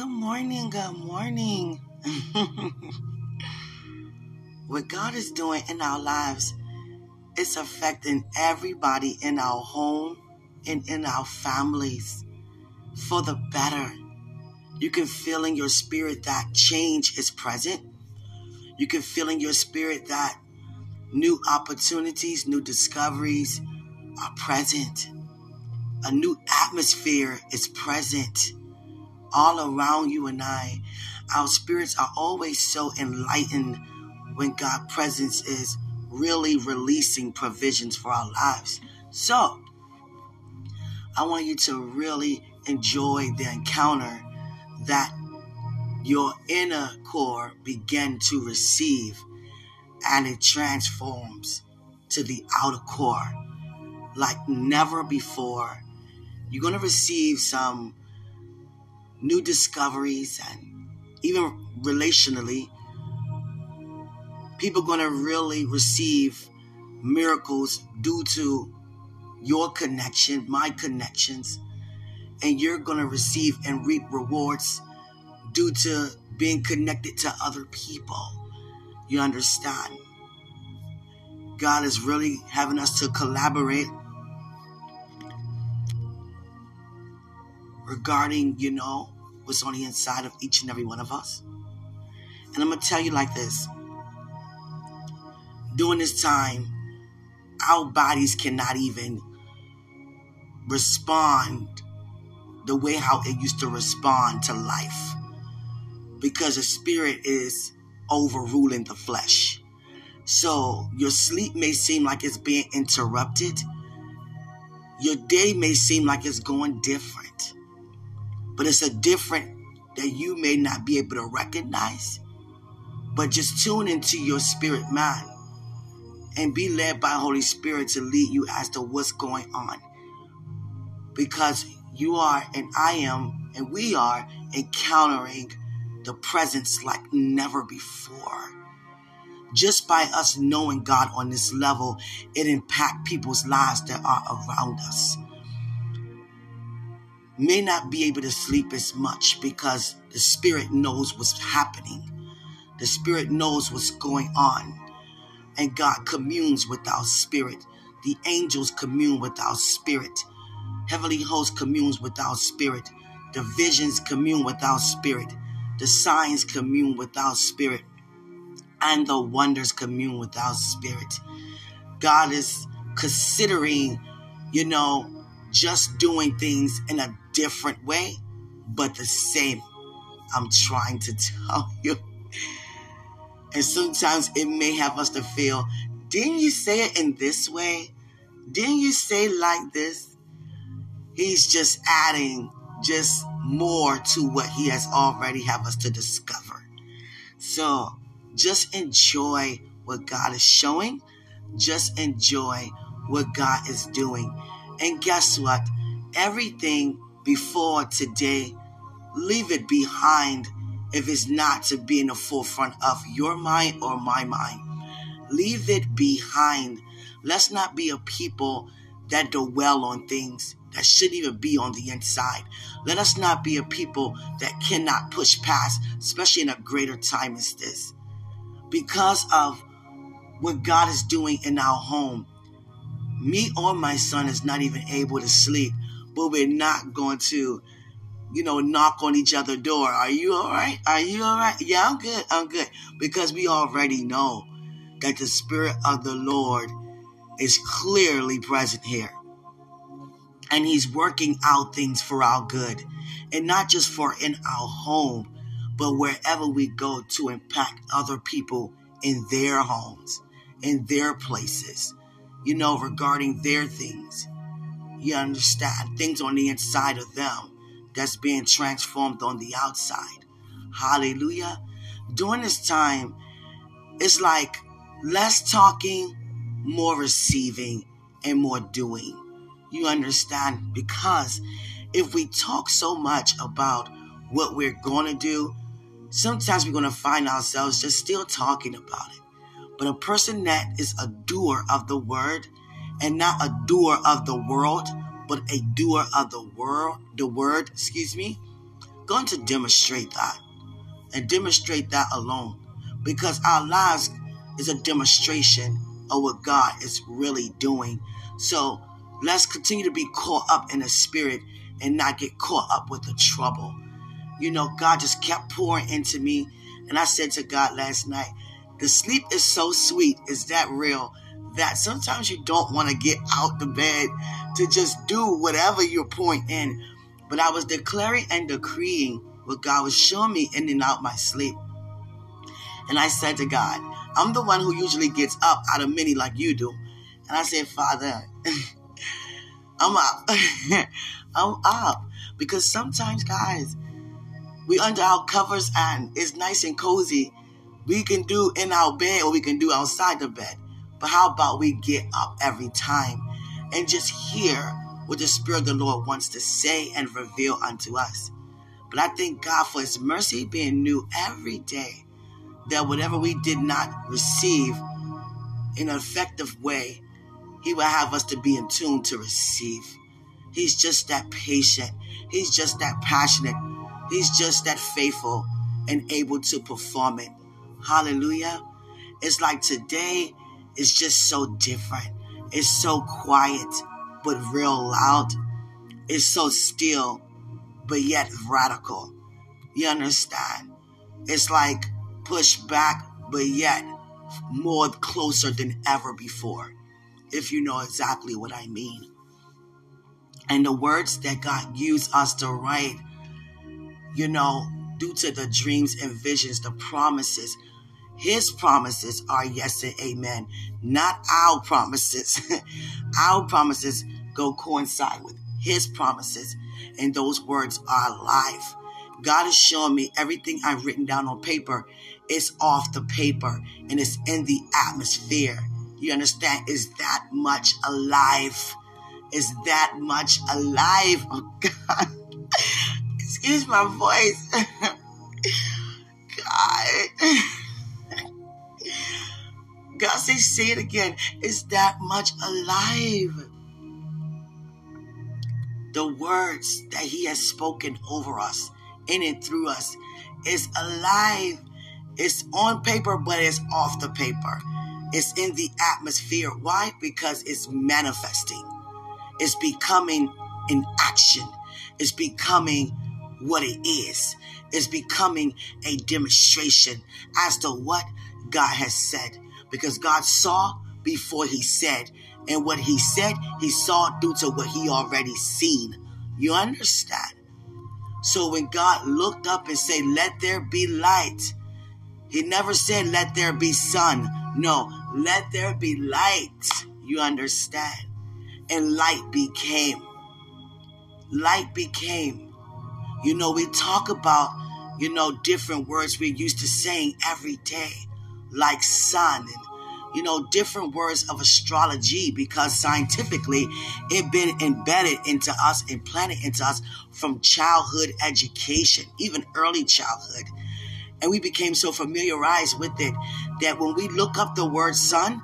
Good morning, good morning. what God is doing in our lives is affecting everybody in our home and in our families for the better. You can feel in your spirit that change is present. You can feel in your spirit that new opportunities, new discoveries are present. A new atmosphere is present all around you and I. Our spirits are always so enlightened when God's presence is really releasing provisions for our lives. So, I want you to really enjoy the encounter that your inner core begin to receive and it transforms to the outer core like never before. You're going to receive some new discoveries and even relationally, people going to really receive miracles due to your connection, my connections, and you're going to receive and reap rewards due to being connected to other people. You understand? God is really having us to collaborate regarding, you know, what's on the inside of each and every one of us. And I'm going to tell you like this during this time, our bodies cannot even respond the way how it used to respond to life because the spirit is overruling the flesh. So your sleep may seem like it's being interrupted. Your day may seem like it's going different but it's a different that you may not be able to recognize. But just tune into your spirit mind and be led by Holy Spirit to lead you as to what's going on. Because you are and I am and we are encountering the presence like never before. Just by us knowing God on this level, it impact people's lives that are around us may not be able to sleep as much because the Spirit knows what's happening. The Spirit knows what's going on. And God communes with our spirit. The angels commune with our spirit. Heavenly host communes with our spirit. The visions commune with our spirit. The signs commune with our spirit. And the wonders commune with our spirit. God is considering, you know, just doing things in a different way, but the same. I'm trying to tell you. And sometimes it may have us to feel, didn't you say it in this way? Didn't you say like this? He's just adding just more to what he has already have us to discover. So just enjoy what God is showing. Just enjoy what God is doing. And guess what? Everything before today, leave it behind if it's not to be in the forefront of your mind or my mind. Leave it behind. Let's not be a people that dwell on things that shouldn't even be on the inside. Let us not be a people that cannot push past, especially in a greater time as this. Because of what God is doing in our home, me or my son is not even able to sleep, but we're not going to, you know, knock on each other's door. Are you all right? Are you all right? Yeah, I'm good. I'm good. Because we already know that the Spirit of the Lord is clearly present here. And He's working out things for our good. And not just for in our home, but wherever we go to impact other people in their homes, in their places you know, regarding their things. You understand things on the inside of them that's being transformed on the outside. Hallelujah. During this time, it's like less talking, more receiving, and more doing. You understand? Because if we talk so much about what we're going to do, sometimes we're going to find ourselves just still talking about it. But a person that is a doer of the word and not a doer of the world, but a doer of the world, the word, excuse me, going to demonstrate that and demonstrate that alone because our lives is a demonstration of what God is really doing. So let's continue to be caught up in the spirit and not get caught up with the trouble. You know, God just kept pouring into me. And I said to God last night, the sleep is so sweet. Is that real? That sometimes you don't want to get out the bed to just do whatever you're pouring in. But I was declaring and decreeing what God was showing me in and out my sleep. And I said to God, I'm the one who usually gets up out of many like you do. And I said, Father, I'm up. I'm up. Because sometimes, guys, we under our covers and it's nice and cozy. We can do in our bed or we can do outside the bed. But how about we get up every time and just hear what the Spirit of the Lord wants to say and reveal unto us? But I thank God for His mercy being new every day. That whatever we did not receive in an effective way, He will have us to be in tune to receive. He's just that patient. He's just that passionate. He's just that faithful and able to perform it. Hallelujah. It's like today is just so different. It's so quiet, but real loud. It's so still, but yet radical. You understand? It's like push back, but yet more closer than ever before. If you know exactly what I mean and the words that God used us to write, you know, due to the dreams and visions, the promises. His promises are yes and amen, not our promises. our promises go coincide with his promises, and those words are life. God is showing me everything I've written down on paper is off the paper and it's in the atmosphere. You understand? Is that much alive? is that much alive. Oh God. Excuse my voice. God. God says, say it again. Is that much alive. The words that He has spoken over us, in and through us, is alive. It's on paper, but it's off the paper. It's in the atmosphere. Why? Because it's manifesting It's becoming an action. It's becoming what it is. It's becoming a demonstration as to what God has said. Because God saw before he said. And what he said, he saw due to what he already seen. You understand? So when God looked up and said, let there be light, he never said, let there be sun. No, let there be light. You understand? and light became. Light became. You know, we talk about, you know, different words we're used to saying every day, like sun and, you know, different words of astrology because scientifically it been embedded into us, implanted into us from childhood education, even early childhood. And we became so familiarized with it that when we look up the word sun,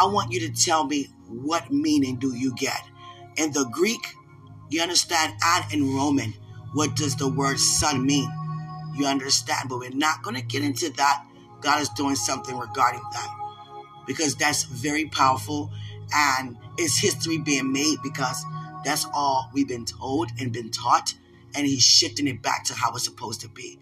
I want you to tell me what meaning do you get? In the Greek, you understand, and in Roman, what does the word sun mean? You understand, but we're not going to get into that. God is doing something regarding that because that's very powerful and it's history being made because that's all we've been told and been taught, and He's shifting it back to how it's supposed to be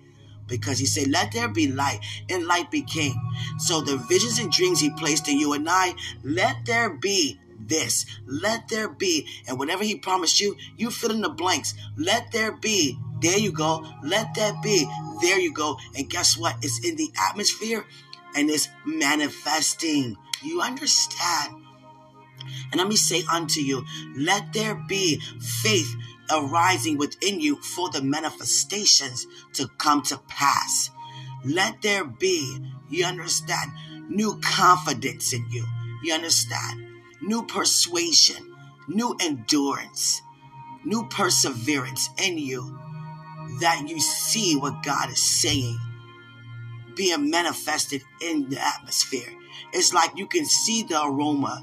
because he said, Let there be light, and light became. So the visions and dreams he placed in you and I, let there be this. Let there be. And whatever he promised you, you fill in the blanks. Let there be. There you go. Let that be. There you go. And guess what? It's in the atmosphere and it's manifesting. You understand? And let me say unto you, let there be faith arising within you for the manifestations to come to pass. Let there be, you understand, new confidence in you. You understand? New persuasion, new endurance, new perseverance in you that you see what God is saying being manifested in the atmosphere. It's like you can see the aroma,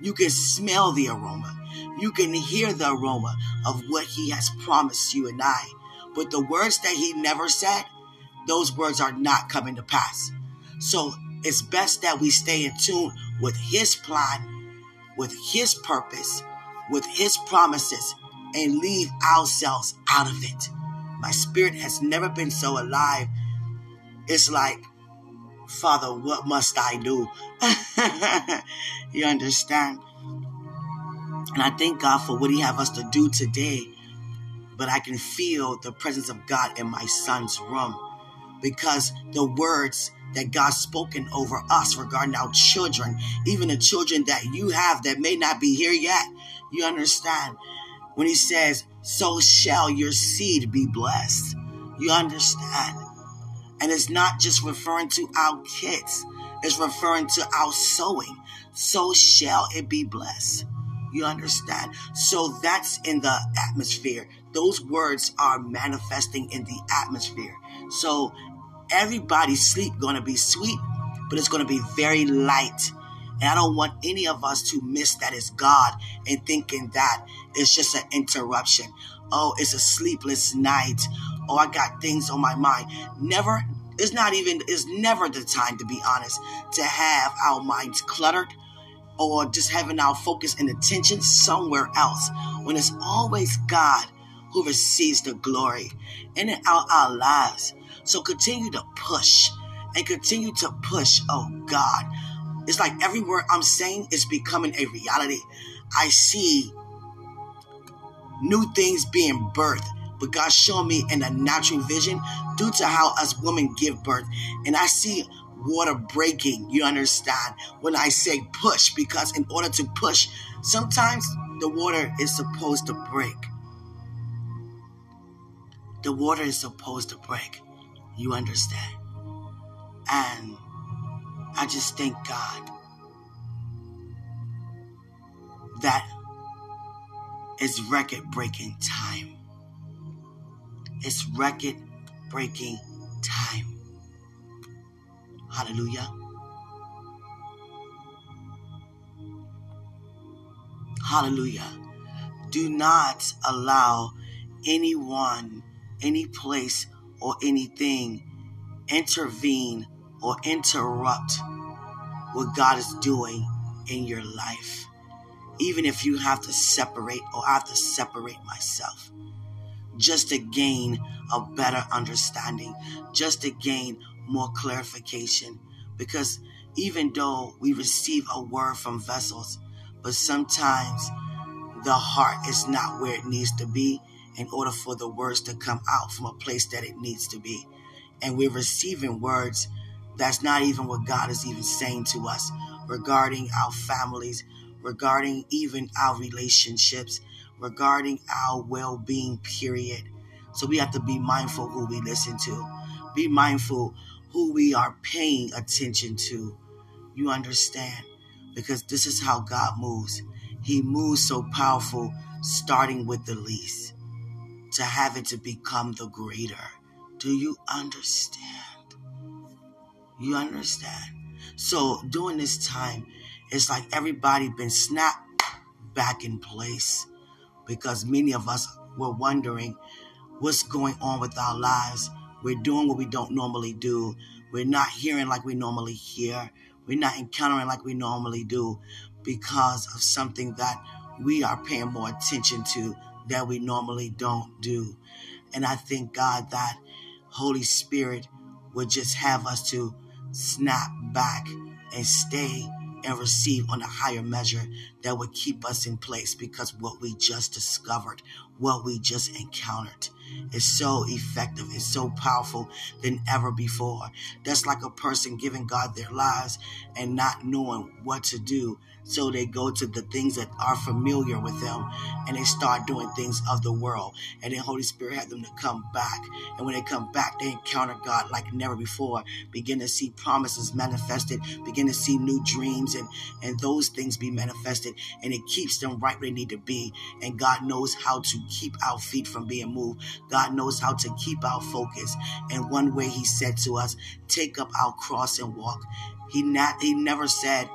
you can smell the aroma, you can hear the aroma of what He has promised you and I. But the words that he never said, those words are not coming to pass. So it's best that we stay in tune with his plan, with his purpose, with his promises, and leave ourselves out of it. My spirit has never been so alive. It's like, Father, what must I do? you understand? And I thank God for what He have us to do today. But I can feel the presence of God in my son's room because the words that God spoken over us regarding our children, even the children that you have that may not be here yet, you understand? When He says, So shall your seed be blessed. You understand? And it's not just referring to our kids, it's referring to our sowing. So shall it be blessed. You understand? So that's in the atmosphere. Those words are manifesting in the atmosphere. So everybody's sleep gonna be sweet, but it's gonna be very light. And I don't want any of us to miss that it's God and thinking that it's just an interruption. Oh, it's a sleepless night. Oh, I got things on my mind. Never, it's not even, it's never the time, to be honest, to have our minds cluttered or just having our focus and attention somewhere else when it's always God who receives the glory in our, our lives. So continue to push and continue to push. Oh God. It's like every word I'm saying is becoming a reality. I see new things being birthed, but God showed me in a natural vision due to how us women give birth. And I see water breaking. You understand when I say push, because in order to push, sometimes the water is supposed to break. The water is supposed to break. You understand? And I just thank God that it's record breaking time. It's record breaking time. Hallelujah. Hallelujah. Do not allow anyone, any place, or anything intervene or interrupt what God is doing in your life. Even if you have to separate or I have to separate myself just to gain a better understanding, just to gain more clarification because even though we receive a word from vessels, but sometimes the heart is not where it needs to be in order for the words to come out from a place that it needs to be. And we're receiving words that's not even what God is even saying to us regarding our families, regarding even our relationships, regarding our well being, period. So we have to be mindful who we listen to. Be mindful who we are paying attention to. You understand? Because this is how God moves. He moves so powerful, starting with the least, to have it to become the greater. Do you understand? You understand? So during this time, it's like everybody been snapped back in place because many of us were wondering what's going on with our lives we're doing what we don't normally do. We're not hearing like we normally hear. We're not encountering like we normally do because of something that we are paying more attention to that we normally don't do. And I thank God that Holy Spirit would just have us to snap back and stay and receive on a higher measure that would keep us in place because what we just discovered, what we just encountered is so effective, it's so powerful than ever before. That's like a person giving God their lives and not knowing what to do so they go to the things that are familiar with them and they start doing things of the world. And then Holy Spirit had them to come back. And when they come back, they encounter God like never before. Begin to see promises manifested, begin to see new dreams and, and those things be manifested. And it keeps them right where they need to be. And God knows how to keep our feet from being moved. God knows how to keep our focus. And one way He said to us, take up our cross and walk. He not he never said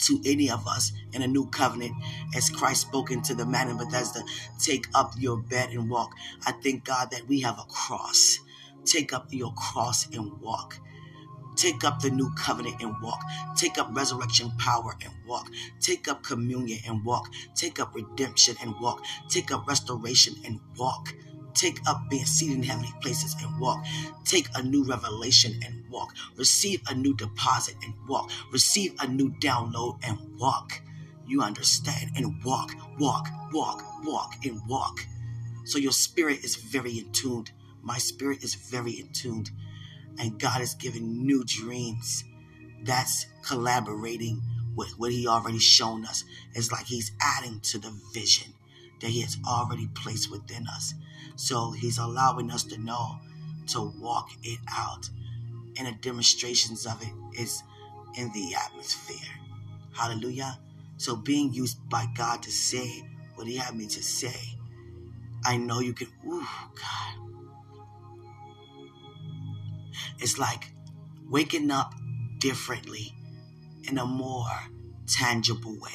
to any of us in a new covenant as Christ spoken to the man in Bethesda, take up your bed and walk. I thank God that we have a cross. Take up your cross and walk. Take up the new covenant and walk. Take up resurrection power and walk. Take up communion and walk. Take up redemption and walk. Take up restoration and walk. Take up being seated in heavenly places and walk. Take a new revelation and walk. Receive a new deposit and walk. Receive a new download and walk. You understand? And walk, walk, walk, walk, and walk. So your spirit is very in tuned. My spirit is very in tuned. And God is giving new dreams. That's collaborating with what He already shown us. It's like He's adding to the vision that He has already placed within us. So He's allowing us to know to walk it out. And the demonstrations of it is in the atmosphere. Hallelujah. So being used by God to say what He had me to say, I know you can. Ooh, God. It's like waking up differently in a more tangible way,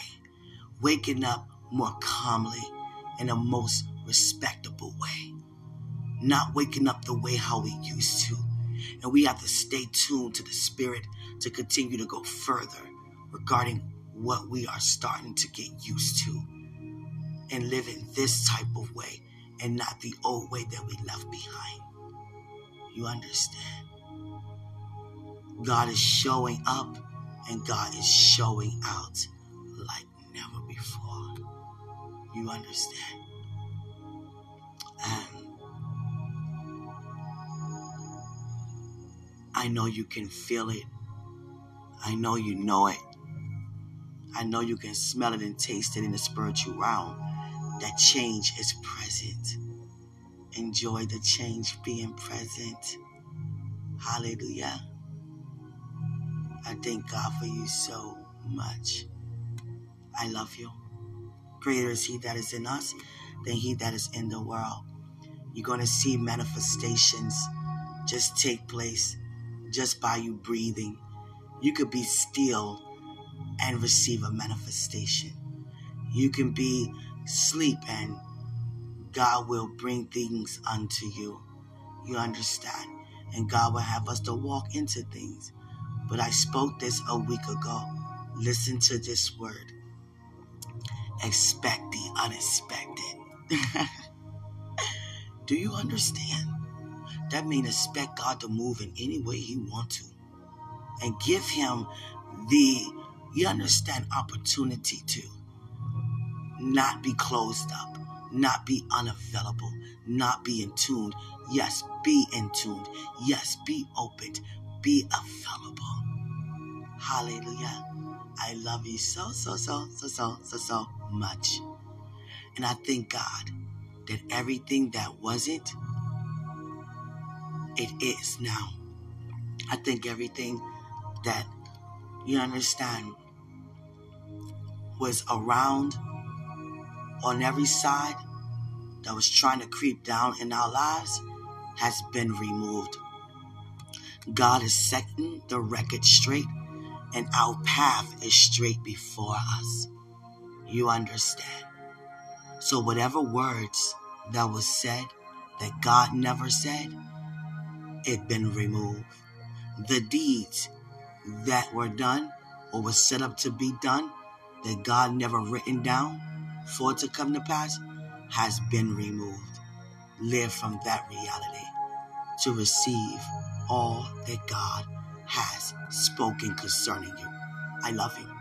waking up more calmly in a most respectable way, not waking up the way how we used to. And we have to stay tuned to the Spirit to continue to go further regarding what we are starting to get used to and live in this type of way and not the old way that we left behind. You understand? God is showing up and God is showing out like never before. You understand? And I know you can feel it. I know you know it. I know you can smell it and taste it in the spiritual realm. That change is present. Enjoy the change being present. Hallelujah. I thank God for you so much. I love you. Greater is He that is in us than He that is in the world. You're going to see manifestations just take place just by you breathing. You could be still and receive a manifestation. You can be sleep and God will bring things unto you. You understand? And God will have us to walk into things. But I spoke this a week ago. Listen to this word. Expect the unexpected. Do you understand? That means expect God to move in any way He wants to. And give Him the, you understand, opportunity to not be closed up, not be unavailable, not be in tune. Yes, be in tune. Yes, be open, be available. Hallelujah. I love you so, so, so, so, so, so, so much. And I thank God that everything that wasn't, it is now. I think everything that you understand was around on every side that was trying to creep down in our lives has been removed. God is setting the record straight, and our path is straight before us. You understand? So, whatever words that was said that God never said, it been removed. The deeds that were done or was set up to be done that God never written down for it to come to pass has been removed. Live from that reality to receive all that God has spoken concerning you. I love you.